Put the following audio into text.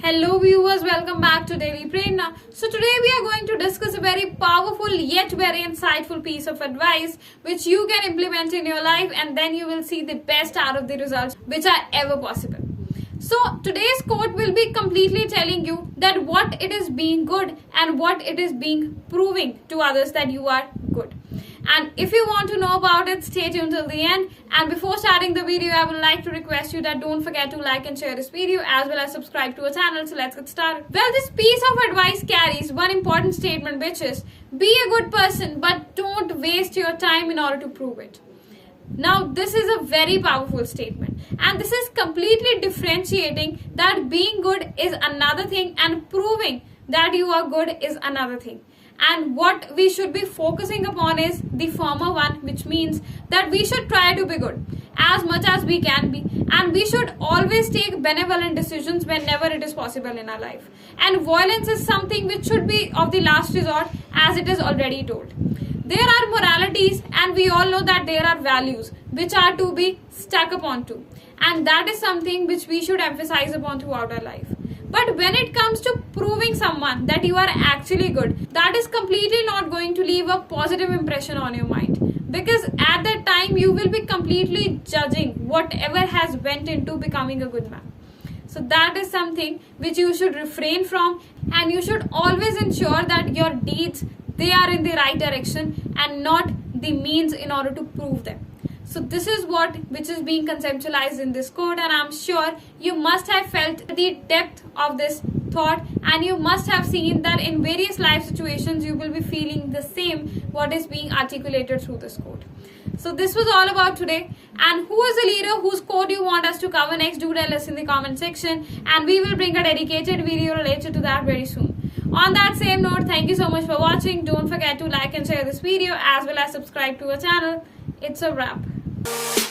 Hello viewers, welcome back to Daily Prerna. So today we are going to discuss a very powerful yet very insightful piece of advice which you can implement in your life and then you will see the best out of the results which are ever possible. So today's quote will be completely telling you that what it is being good and what it is being proving to others that you are. And if you want to know about it, stay tuned till the end. And before starting the video, I would like to request you that don't forget to like and share this video as well as subscribe to our channel. So let's get started. Well, this piece of advice carries one important statement which is be a good person but don't waste your time in order to prove it. Now, this is a very powerful statement, and this is completely differentiating that being good is another thing and proving that you are good is another thing. And what we should be focusing upon is the former one, which means that we should try to be good as much as we can be, and we should always take benevolent decisions whenever it is possible in our life. And violence is something which should be of the last resort, as it is already told there are moralities and we all know that there are values which are to be stuck upon to and that is something which we should emphasize upon throughout our life but when it comes to proving someone that you are actually good that is completely not going to leave a positive impression on your mind. Because at that time you will be completely judging whatever has went into becoming a good man. So that is something which you should refrain from and you should always ensure that your deeds they are in the right direction and not the means in order to prove them so this is what which is being conceptualized in this quote and i'm sure you must have felt the depth of this thought and you must have seen that in various life situations you will be feeling the same what is being articulated through this quote so this was all about today and who is the leader whose quote you want us to cover next do tell us in the comment section and we will bring a dedicated video related to that very soon on that same note, thank you so much for watching. Don't forget to like and share this video as well as subscribe to our channel. It's a wrap. Thank you